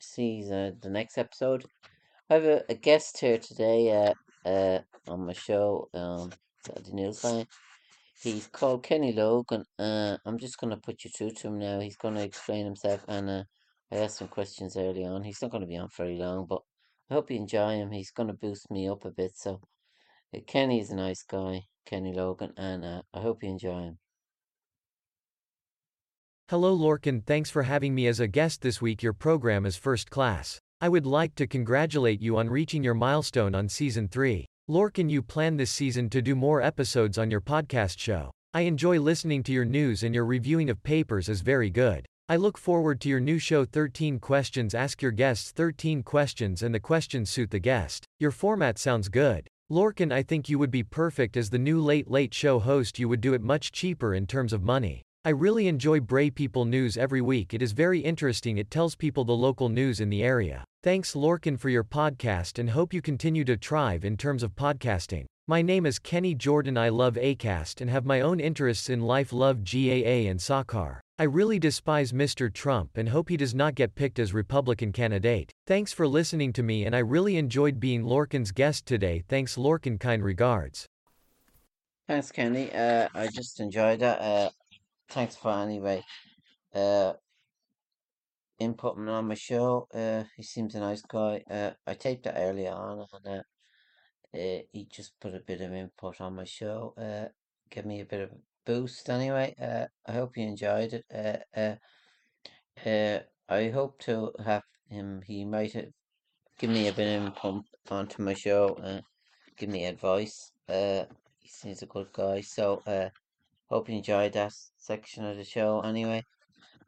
see uh, the next episode. I have a, a guest here today uh, uh, on my show, um, the Newsline. He's called Kenny Logan. Uh, I'm just going to put you through to him now. He's going to explain himself, and uh, I asked some questions early on. He's not going to be on for very long, but I hope you enjoy him. He's going to boost me up a bit. So, uh, Kenny's a nice guy, Kenny Logan, and uh, I hope you enjoy him. Hello Lorcan, thanks for having me as a guest this week. Your program is first class. I would like to congratulate you on reaching your milestone on season 3. Lorcan, you plan this season to do more episodes on your podcast show. I enjoy listening to your news and your reviewing of papers is very good. I look forward to your new show 13 Questions. Ask your guests 13 questions and the questions suit the guest. Your format sounds good. Lorcan, I think you would be perfect as the new Late Late Show host. You would do it much cheaper in terms of money. I really enjoy Bray People News every week. It is very interesting. It tells people the local news in the area. Thanks Lorcan for your podcast and hope you continue to thrive in terms of podcasting. My name is Kenny Jordan. I love ACAST and have my own interests in life, love GAA and soccer. I really despise Mr. Trump and hope he does not get picked as Republican candidate. Thanks for listening to me and I really enjoyed being Lorcan's guest today. Thanks Lorcan kind regards. Thanks, Kenny. Uh, I just enjoyed that. Uh, thanks for anyway. Uh, inputting on my show. Uh, he seems a nice guy. Uh, I taped it early on, and uh, uh, he just put a bit of input on my show. Uh, give me a bit of boost anyway. Uh, I hope you enjoyed it. Uh, uh, uh, I hope to have him. He might have give me a bit of input onto my show. Uh, give me advice. Uh, he seems a good guy. So, uh, hope you enjoyed that section of the show anyway.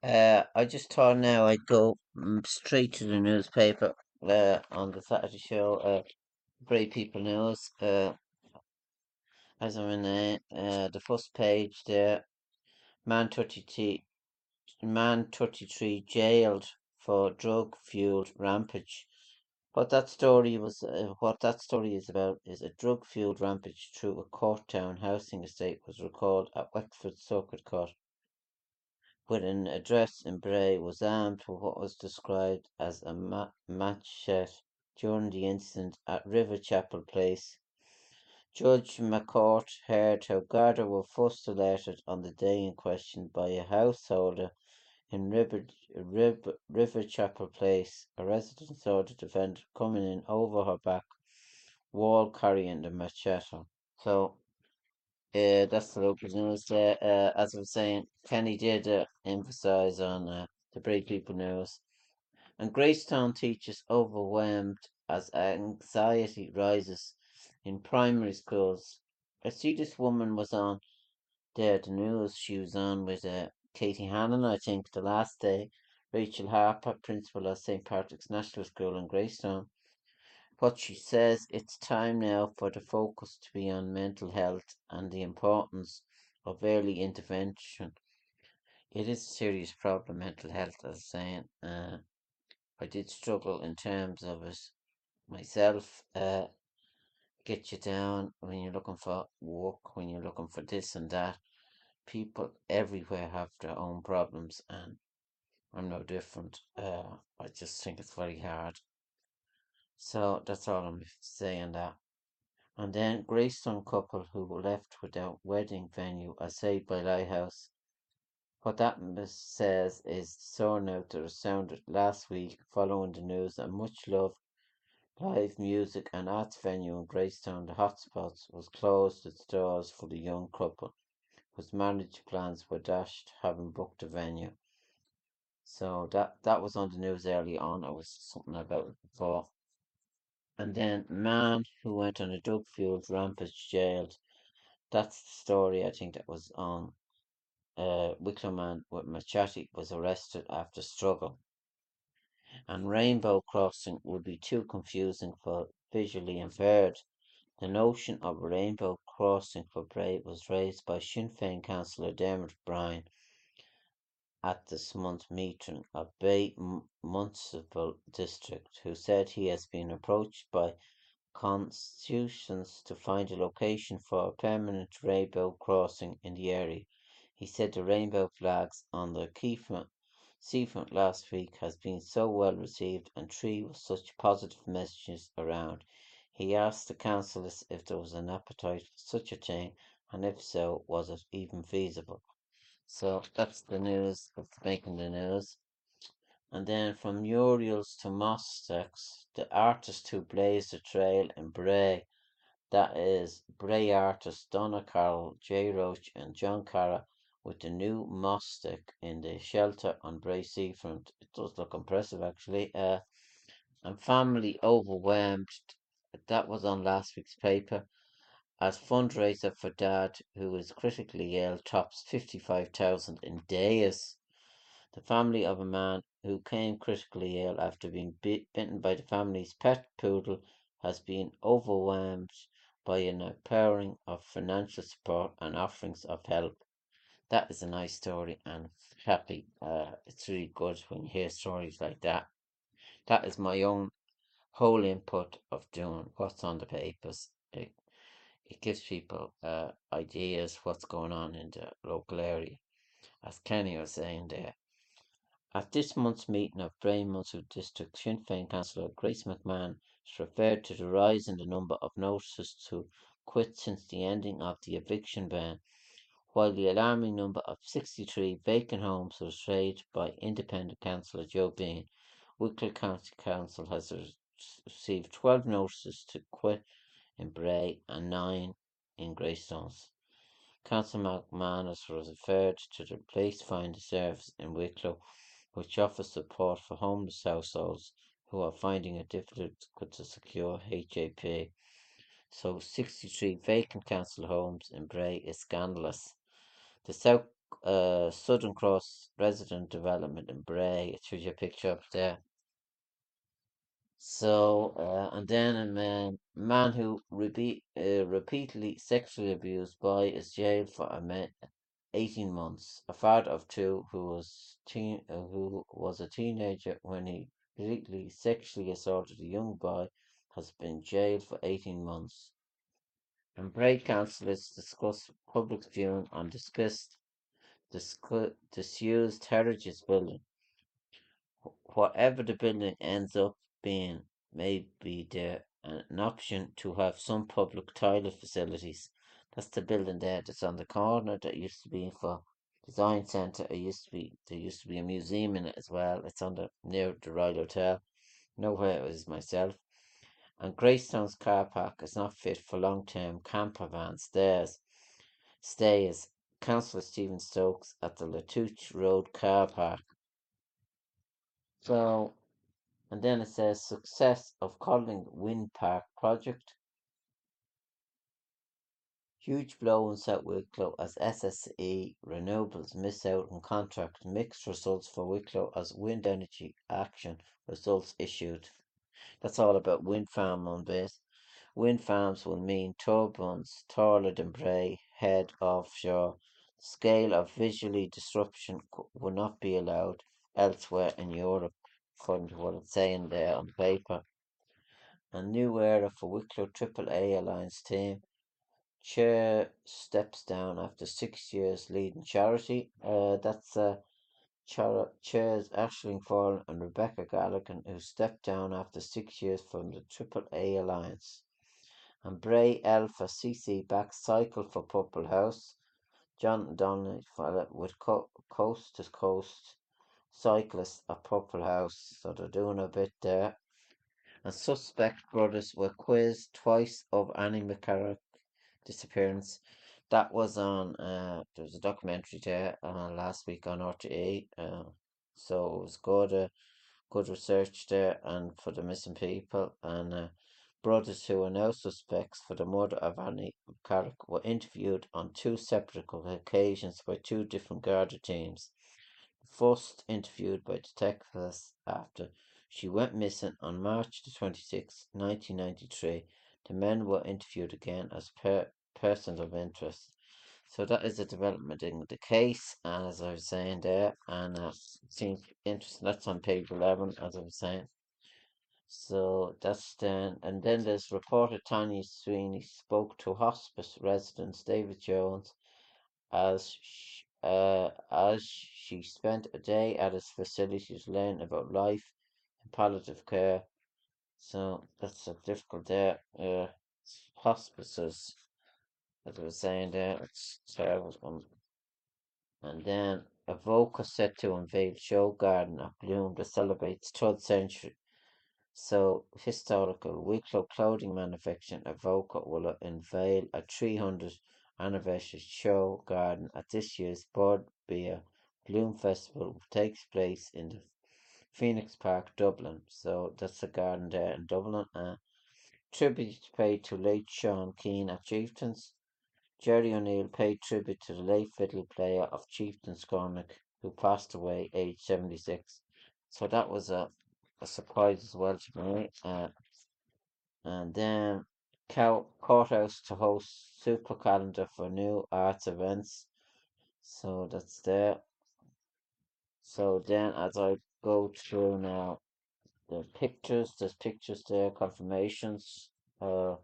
Uh, I just thought now I'd go mm, straight to the newspaper uh, on the Saturday show, uh, Bray People News. Uh, as I'm in uh, uh, the first page there, man 33, man 33 jailed for drug fueled rampage. What that story was, uh, what that story is about, is a drug fueled rampage through a Courtown housing estate was recalled at Wexford Circuit Court with an address in Bray, was armed with what was described as a ma- machete during the incident at River Chapel Place. Judge McCourt heard how Garda were first alerted on the day in question by a householder in River, River, Chapel Place. A resident saw the defendant coming in over her back wall carrying the machete. So uh, that's the local news there. Uh, as I was saying, Kenny did uh, emphasise on uh, the Bray People News. And Greystones teachers overwhelmed as anxiety rises in primary schools. I see this woman was on there, the news. She was on with uh, Katie Hannon, I think, the last day. Rachel Harper, principal of St. Patrick's National School in Greystones. What she says, it's time now for the focus to be on mental health and the importance of early intervention. It is a serious problem, mental health, as I'm saying. Uh, I did struggle in terms of it myself. Uh, get you down when you're looking for work, when you're looking for this and that. People everywhere have their own problems, and I'm no different. Uh, I just think it's very hard. So that's all I'm saying that. And then Greystone couple who were left without wedding venue are saved by Lighthouse. What that says is the sore note that sounded last week following the news that much loved live music and arts venue in Greystones, the Hotspots, was closed its doors for the young couple whose marriage plans were dashed having booked a venue. So that that was on the news early on. It was something about it before. And then man who went on a drug fueled rampage jailed. That's the story I think that was on. Uh, Wicklow man with machete was arrested after struggle. and rainbow crossing would be too confusing for visually impaired. The notion of rainbow crossing for Bray was raised by Sinn Féin councillor Dermot Bryan at this month's meeting of Bray Municipal District, who said he has been approached by constituents to find a location for a permanent rainbow crossing in the area. He said the rainbow flags on the seafront last week has been so well received and three with such positive messages around. He asked the councillors if there was an appetite for such a thing, and if so, was it even feasible? So that's the news that's making the news. And then from murals to Mosstacks, the artist who blazed the trail in Bray, that is Bray artist Donna Carroll, Jay Roach, and John Cara, with the new Mosstack in the shelter on Bray Seafront. It does look impressive, actually. Uh, and family overwhelmed. That was on last week's paper as fundraiser for dad who is critically ill tops 55,000 in days. The family of a man who came critically ill after being bitten by the family's pet poodle has been overwhelmed by an outpouring of financial support and offerings of help. That is a nice story and happy. Uh, it's really good when you hear stories like that. That is my own whole input of doing what's on the papers. It it gives people uh, ideas what's going on in the local area. As Kenny was saying there. At this month's meeting of Bray Municipal District, Sinn Féin Councillor Grace McManus referred to the rise in the number of notices to quit since the ending of the eviction ban, while the alarming number of 63 vacant homes was raised by independent councillor Joe Behan. Wicklow County Council has received 12 notices to quit in Bray and nine in Greystones. Councillor McManus was referred to the Place Finder Service in Wicklow, which offers support for homeless households who are finding it difficult to secure HAP. So 63 vacant council homes in Bray is scandalous. The South uh, Southern Cross resident development in Bray, it shows you a picture up there, so, uh, and then a man, man who repeat, uh, repeatedly sexually abused boy is jailed for a man, 18 months. A father of two who was teen, uh, who was a teenager when he repeatedly sexually assaulted a young boy has been jailed for 18 months. And Bray councillors discuss public viewing on discussed disused heritage building. Whatever the building ends up being maybe there an option to have some public toilet facilities. That's the building there that's on the corner that used to be for design centre. It used to be there used to be a museum in it as well. It's on the near the Royal Hotel. Know where it is myself. And Greystones car park is not fit for long term camper van stairs. Stays. Councillor Stephen Stokes at the Latouche Road car park. So and then it says success of Codling Wind Park project. Huge blow in South Wicklow as SSE Renewables miss out on contract. Mixed results for Wicklow as wind energy action results issued. That's all about wind farm on base. Wind farms will mean turbines taller than Bray head offshore. Scale of visually disruption will not be allowed elsewhere in Europe according to what it's saying there on the paper. A new era for Wicklow AAA Alliance team. Chair steps down after six years leading charity. Uh, that's uh, Char- chairs Ashling Foran and Rebecca Gallagher, who stepped down after six years from the AAA Alliance. And Bray Alpha CC back cycle for Purple House. John Donnelly with co- coast to coast cyclists at Purple House, so they're doing a bit there. And suspect brothers were quizzed twice of Annie McCarrick disappearance. That was on, uh, there was a documentary there uh, last week on RTE, uh, so it was good, uh, good research there and for the missing people. And uh, brothers who are now suspects for the murder of Annie McCarrick were interviewed on two separate occasions by two different Garda teams first interviewed by detectives after She went missing on March the 26th, 1993. The men were interviewed again as per- persons of interest. So that is a development in the case, and as I was saying there, and uh, seems interesting. That's on page 11, as I was saying. So that's then, and then there's reporter Tanya Sweeney spoke to hospice resident David Jones as uh, as she spent a day at his facility to learn about life in palliative care. So that's a difficult there. Uh, hospices, as I was saying there, it's terrible. And then Avoca set to unveil show garden at Bloom that celebrates 12th century so historical Wicklow clothing manufacturer Avoca will unveil a 300 anniversary show garden at this year's Bord Bia Bloom Festival, takes place in the Phoenix Park, Dublin. So that's the garden there in Dublin. Uh, tribute paid to late Sean Keane at Chieftains. Jerry O'Neill paid tribute to the late fiddle player of Chieftains Cormac, who passed away aged 76. So that was a a surprise as well to me. Uh, and then Courthouse to host super calendar for new arts events. So that's there. So then as I go through now the pictures, there's pictures there, confirmations. Uh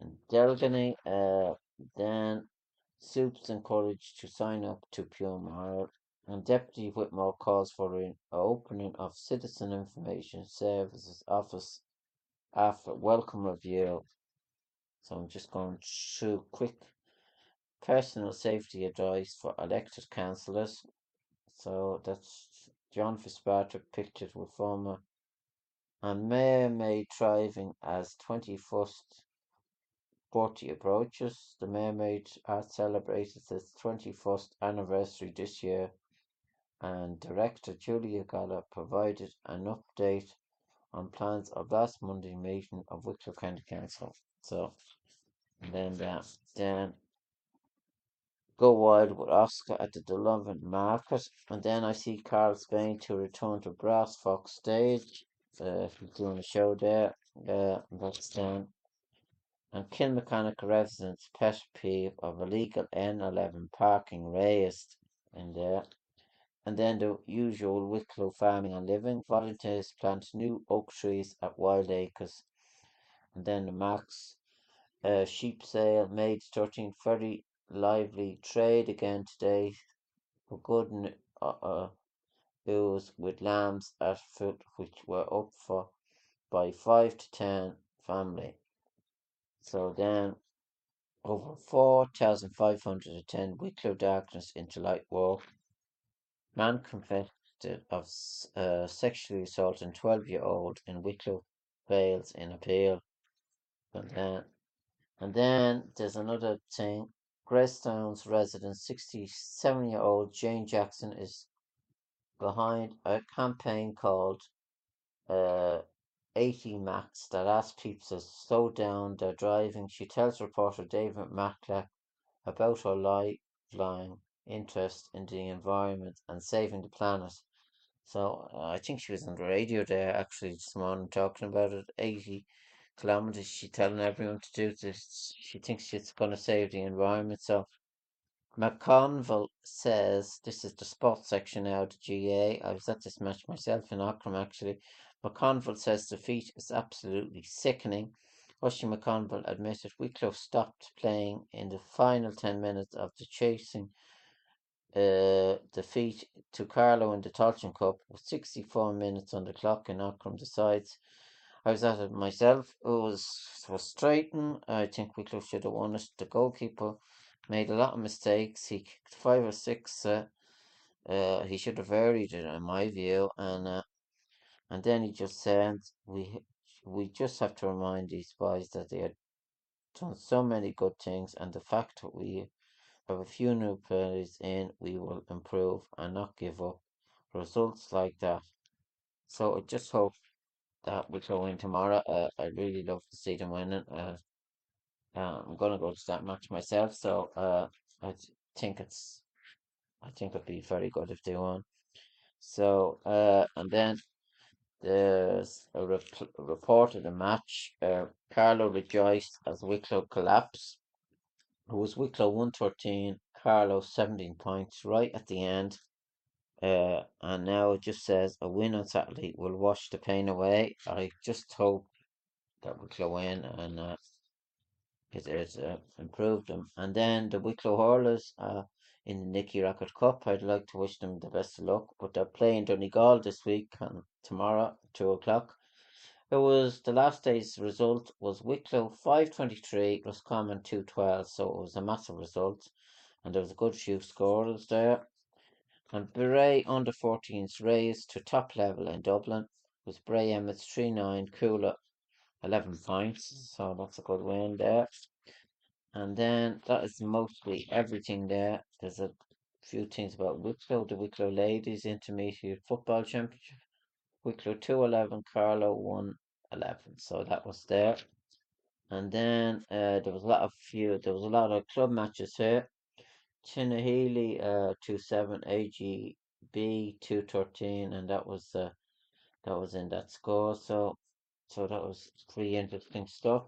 in Delgany, uh then Soups encouraged to sign up to Pure Mile and Deputy Whitmore calls for an opening of Citizen Information Services Office after welcome review. So I'm just going through quick personal safety advice for elected councillors. So that's John Fitzpatrick pictured with former and Mayor May thriving as 21st birthday approaches. The Mermaid Art celebrated its 21st anniversary this year and director Julia Gala provided an update on plans of last Monday meeting of Wicklow County Council. So and then uh, then go wild with Oscar at the Delavan Market, and then I see Carl Spain to return to Brass Fox stage. Uh, he's doing a show there. Uh, that's then. And Kilmacanogue residents' pet peeve of illegal N11 parking raised in there. And then the usual Wicklow farming and living. Volunteers plant new oak trees at Wild Acres. Then the Max uh, sheep sale, May 13th, very lively trade again today for good uh, uh, news with lambs at foot, which were up for by 5 to 10 family. So then over 4,500 attend Wicklow Darkness into Light Walk. Man convicted of uh, sexually assaulting 12 year old in Wicklow fails in appeal. And then, and then there's another thing. Greystones resident 67 year old Jane Jackson is behind a campaign called uh, 80 Max that asks people to slow down their driving. She tells reporter David Macklech about her lifelong interest in the environment and saving the planet. So uh, I think she was on the radio there actually this morning talking about it. 80 kilometers she telling everyone to do this. She thinks she's going to save the environment. So McConville says this is the sports section now, the GAA. I was at this match myself in Aughrim actually. McConville says the feat is absolutely sickening. Rushy McConville admitted Wicklow stopped playing in the final 10 minutes of the chasing uh, defeat to Carlow in the Tailteann Cup with 64 minutes on the clock in Aughrim decides. I was at it myself. It was frustrating. I think Wicklow should have won it. The goalkeeper made a lot of mistakes. He kicked five or six. Uh, uh, he should have varied it, in my view. And uh, and then he just said, "We we just have to remind these boys that they had done so many good things, and the fact that we have a few new players in, we will improve and not give up. Results like that. So I just hope that we go in tomorrow. Uh, I really love to see them winning. Uh, uh, I'm gonna go to that match myself, so uh, I think it's, I think it'd be very good if they won. So uh, and then There's a rep- report of the match. Uh, Carlow rejoiced as Wicklow collapsed. It was Wicklow 113, Carlow 17 points right at the end. Uh, and now it just says a win on Saturday will wash the pain away. I just hope that Wicklow win and uh, it has uh, improved them. And then the Wicklow Hurlers uh, in the Nicky Rackard Cup, I'd like to wish them the best of luck. But they're playing Donegal this week and tomorrow, 2 o'clock. It was the last day's result was Wicklow 523, Roscommon 212, so it was a massive result. And there was a good few scorers there. And Bray under 14s raised to top level in Dublin with Bray Emmets 3 9, Coola 11 points. So that's a good win there. And then that is mostly everything there. There's a few things about Wicklow, the Wicklow Ladies Intermediate Football Championship. Wicklow 211, Carlow 111. So that was there. And then uh, there was a lot of few, there was a lot of club matches here. Tinahely uh, 27, AGB 213, and that was uh, that was in that score. So so that was pretty interesting stuff.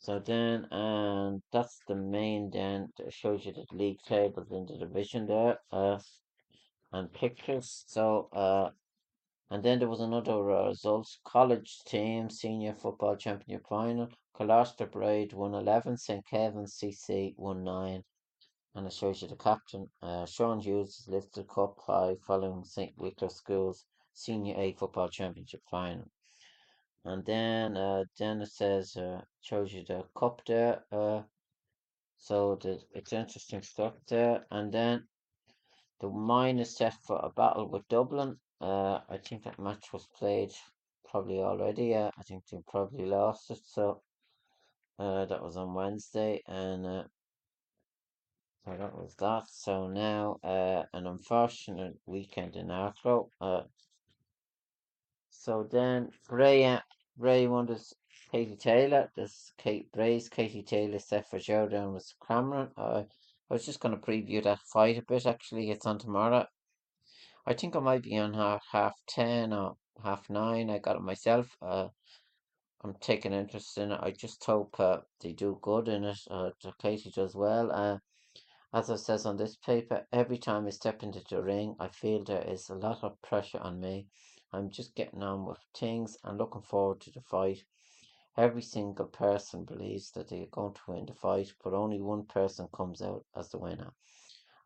So then, and that's the main. Then it shows you the league tables in the division there, uh, and pictures. So uh, and then there was another uh, results. College team senior football championship final. Coláiste Bríde won eleven. St Kevin's CC won nine. And it shows you the captain. Uh, Sean Hughes lifted the cup high following St Wicklow Schools senior A football championship final. And then uh, then it says uh, shows you the cup there. Uh, so the, it's interesting stuff there. And then the mine is set for a battle with Dublin. Uh, I think that match was played probably already. Uh, I think they probably lost it. So uh, that was on Wednesday, and uh, that was that. So now uh, an unfortunate weekend in Arklow. Uh, so then Bray Bray wonders Katie Taylor. This Kate Bray's Katie Taylor set for showdown with Cameron. Uh, I was just going to preview that fight a bit. Actually, it's on tomorrow. I think I might be on half half ten or half nine. I got it myself. Uh, I'm taking interest in it. I just hope uh, they do good in it. Uh, Katie does well. Uh, as I says on this paper, every time I step into the ring, I feel there is a lot of pressure on me. I'm just getting on with things and looking forward to the fight. Every single person believes that they are going to win the fight, but only one person comes out as the winner.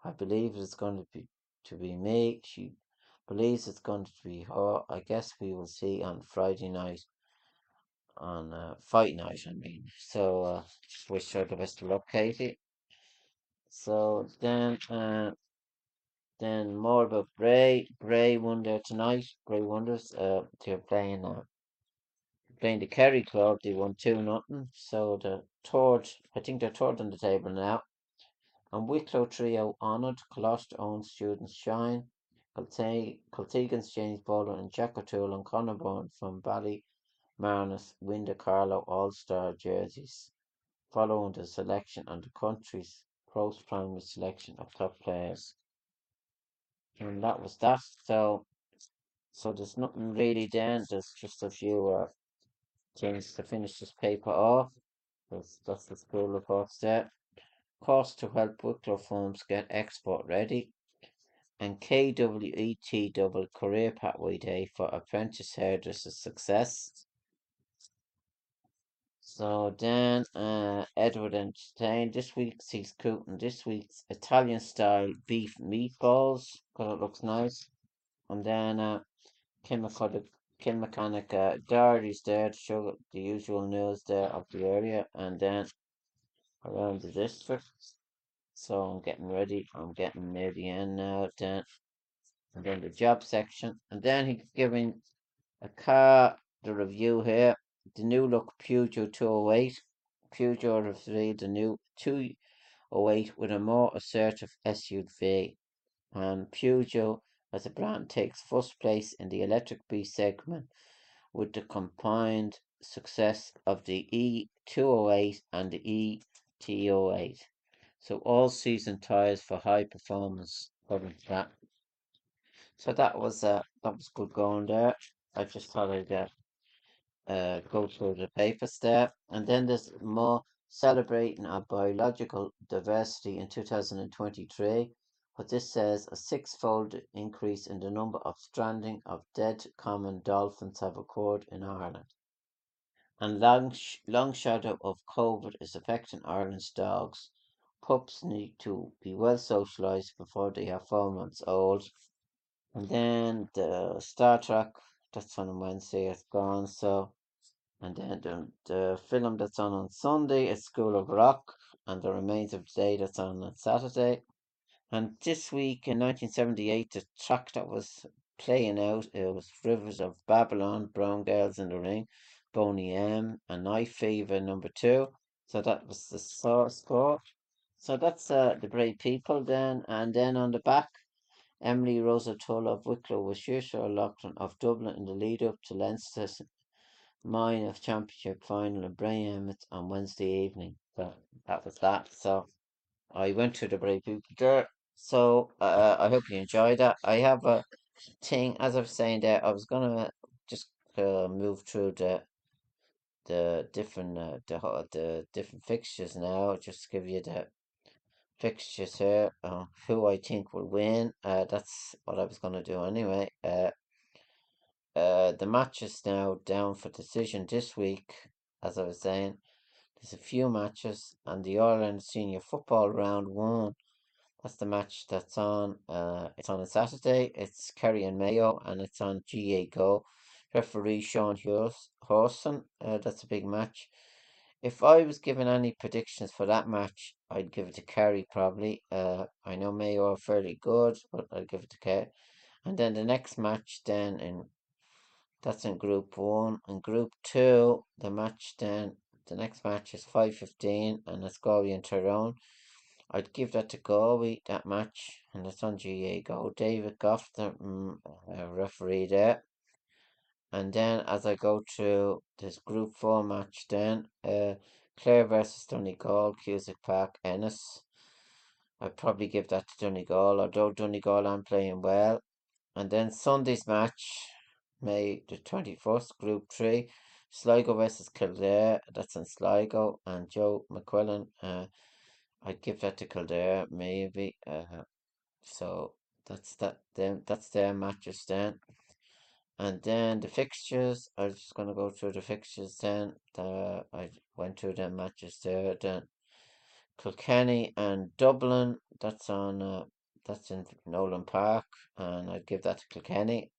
I believe it's going to be to be me. She believes it's going to be her. I guess we will see on Friday night. On uh, fight night, I mean. So, uh, wish her the best of luck, Katie. So then, uh, then more about Bray. Bray won there tonight. Bray Wanderers. Uh, they're playing. Uh, playing the Kerry Club. They won two nothing. So the third, I think they're third on the table now. And Wicklow Trio honoured Colchester own students Shine, Kiltegan's James Bowler and Jack O'Toole and Conor Byrne from Bally Marnus win the Carlow All Star jerseys, following the selection on the country's post primary selection of top players. And that was that. So so there's nothing really then, there's just a few uh, things to finish this paper off. That's, that's the school reports there. Cost to help Wicklow firms get export ready. And KWET double career pathway day for apprentice hairdressers success. So then uh, Edward entertained this week he's cooking this week's Italian style beef meatballs because it looks nice. And then uh, Kim McCullough Kilmacanogue uh, diaries there to show the usual news there of the area and then around the district. So I'm getting ready. I'm getting near the end now. Then and then the job section, and then he's giving a car the review here. The new look Peugeot 208, Peugeot 3, the new 208 with a more assertive SUV, and Peugeot as a brand takes first place in the electric B segment with the combined success of the E208 and the ET08. So all season tires for high performance that. So that was uh, that was good going there. I just thought I'd uh, uh, go through the papers there. And then there's more celebrating our biological diversity in 2023. What this says a six fold increase in the number of stranding of dead common dolphins have occurred in Ireland. And long, long shadow of COVID is affecting Ireland's dogs. Pups need to be well socialised before they are four months old. And then the Star Trek, that's on Wednesday, it's gone. So and then the, the film that's on on Sunday is School of Rock, and the remains of the day that's on on Saturday. And this week in 1978, the track that was playing out it was Rivers of Babylon, Brown Girls in the Ring, Boney M, and Night Fever number two. So that was the score. So that's uh, the Bray People then, and then on the back. Emily Rosa Tull of Wicklow was Saoirse Loughlin of Dublin in the lead up to Leinster's Minor Championship final in Bray Emmett on Wednesday evening. So that was that. So I went to the Bray People there. So uh, I hope you enjoyed that. I have a thing, as I was saying there, I was gonna just uh, move through the the different uh, the the different fixtures now. Just to give you the fixtures here. Uh, who I think will win. Uh, that's what I was gonna do anyway. Uh, uh, the match is now down for decision this week, as I was saying. There's a few matches, and the Ireland Senior Football Round One. That's the match that's on. Uh, it's on a Saturday. It's Kerry and Mayo, and it's on GAAGO. Referee Sean Hurson. Uh, that's a big match. If I was given any predictions for that match, I'd give it to Kerry probably. Uh, I know Mayo are fairly good, but I'd give it to Kerry. And then the next match, then in that's in Group One. In Group Two, the match then the next match is five fifteen, and it's Galway and Tyrone. I'd give that to Galway that match, and it's on GAAGO. David Gough, the mm, uh, referee there. And then as I go through this Group Four match, then uh, Clare versus Donegal, Cusack Park, Ennis. I'd probably give that to Donegal, although Donegal aren't playing well. And then Sunday's match, May the 21st, Group 3, Sligo versus Kildare, that's in Sligo, and Joe McQuillan, uh, I'd give that to Kildare, maybe. Uh, so that's that. Them, that's their matches then. And then the fixtures, I was just gonna go through the fixtures then. The, I went through the matches there. Then Kilkenny and Dublin, that's on. Uh, that's in Nowlan Park, and I'd give that to Kilkenny.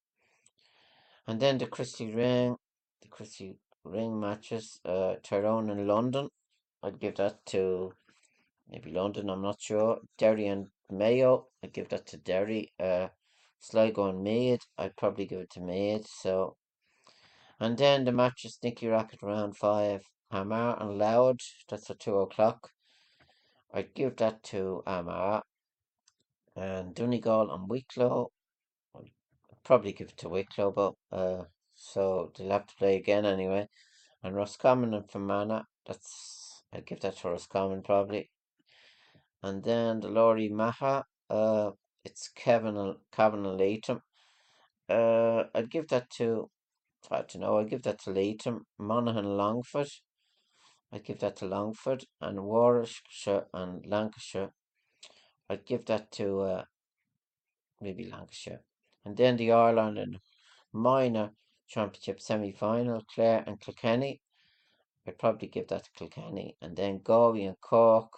And then the Christy Ring, the Christy Ring matches, uh, Tyrone and London. I'd give that to maybe London, I'm not sure. Derry and Mayo, I'd give that to Derry. Uh, Sligo and Meath, I'd probably give it to Meath. So, and then the matches Nicky Rackard round five, Armagh and Louth, that's at two o'clock. I'd give that to Armagh. And Donegal and Wicklow, I'd probably give it to Wicklow, but uh, so they'll have to play again anyway. And Roscommon and Fermanagh, that's I'd give that to Roscommon probably. And then the Lory Meagher, uh, it's Kevin Kevin Leitrim. Uh, I'd give that to hard to know. I'd give that to Leitrim, Monaghan, Longford. I'd give that to Longford and Warwickshire and Lancashire. I'd give that to uh, maybe Lancashire. And then the Ireland and minor championship semi final, Clare and Kilkenny. I'd probably give that to Kilkenny. And then Galway and Cork.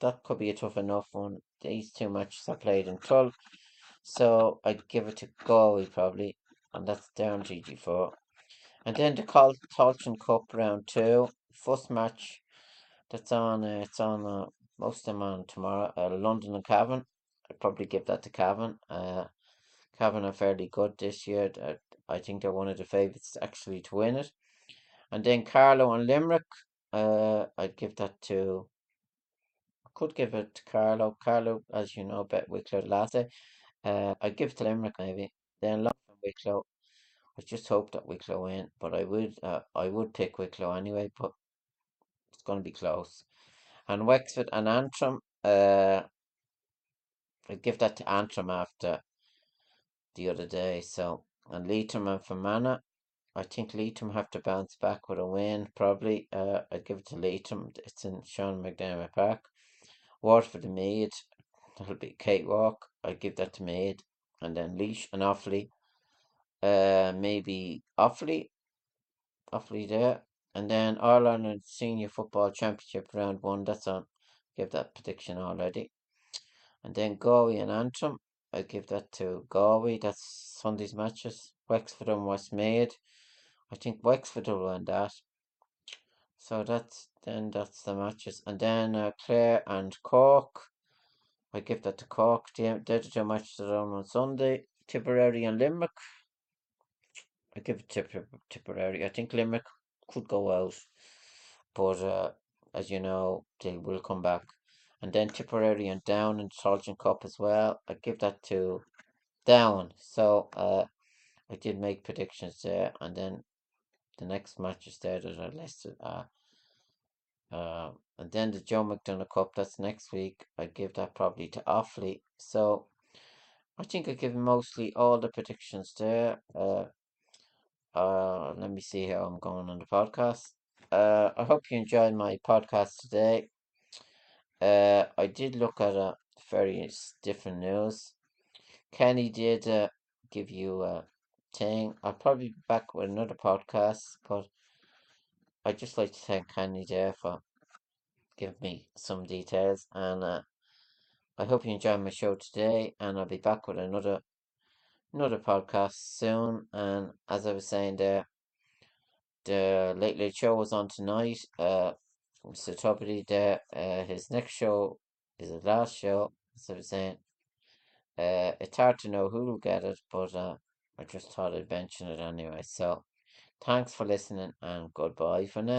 That could be a tough enough one. These two matches I played in Tull. So I'd give it to Galway probably. And that's down GG4. And then the Col- Tailteann Cup round two. First match that's on, uh, it's on, uh, most of them on tomorrow. Uh, London and Cavan. I'd probably give that to Cavan. Uh, Cavan are fairly good this year. I think they're one of the favourites actually to win it. And then Carlow and Limerick. Uh, I'd give that to. I could give it to Carlow. Carlow, as you know, bet Wicklow last day. Uh, I'd give it to Limerick maybe. Then Louth and Wicklow. I just hope that Wicklow win, but I would uh, I would pick Wicklow anyway, but it's going to be close. And Wexford and Antrim, uh, I'd give that to Antrim after the other day. So and Leitrim and Fermanagh, I think Leitrim have to bounce back with a win, probably. Uh, I'd give it to Leitrim. It's in Sean McDermott Park. Waterford and Meath, that'll be cakewalk. I'd give that to Meath. And then Laois and Offaly. Uh, maybe Offaly. Offaly there. And then Ireland and Senior Football Championship round one. That's on. Give that prediction already. And then Galway and Antrim. I'd give that to Galway. That's Sunday's matches. Wexford and Westmeath. I think Wexford will win that. So that's then that's the matches. And then uh, Clare and Cork. I give that to Cork. They're the two matches that are on on Sunday. Tipperary and Limerick. I give it to Tipperary. I think Limerick could go out. But uh, as you know, they will come back. And then Tipperary and Down in Sargent Cup as well. I give that to Down. So uh, I did make predictions there. And then the next matches there that are listed are. Uh, and then the Joe McDonagh Cup, that's next week. I give that probably to Offaly. So I think I give mostly all the predictions there. Uh, uh, let me see how I'm going on the podcast. Uh, I hope you enjoyed my podcast today. Uh, I did look at a various different news. Kenny did uh, give you a thing. I'll probably be back with another podcast, but I'd just like to thank Kenny there for giving me some details. And uh, I hope you enjoyed my show today, and I'll be back with another another podcast soon. And as I was saying there, the Late Late Show was on tonight. Uh, Mr. Tubridy there, uh, his next show is his last show. As I was saying, uh, it's hard to know who will get it, but uh, I just thought I'd mention it anyway. So, thanks for listening, and goodbye for now.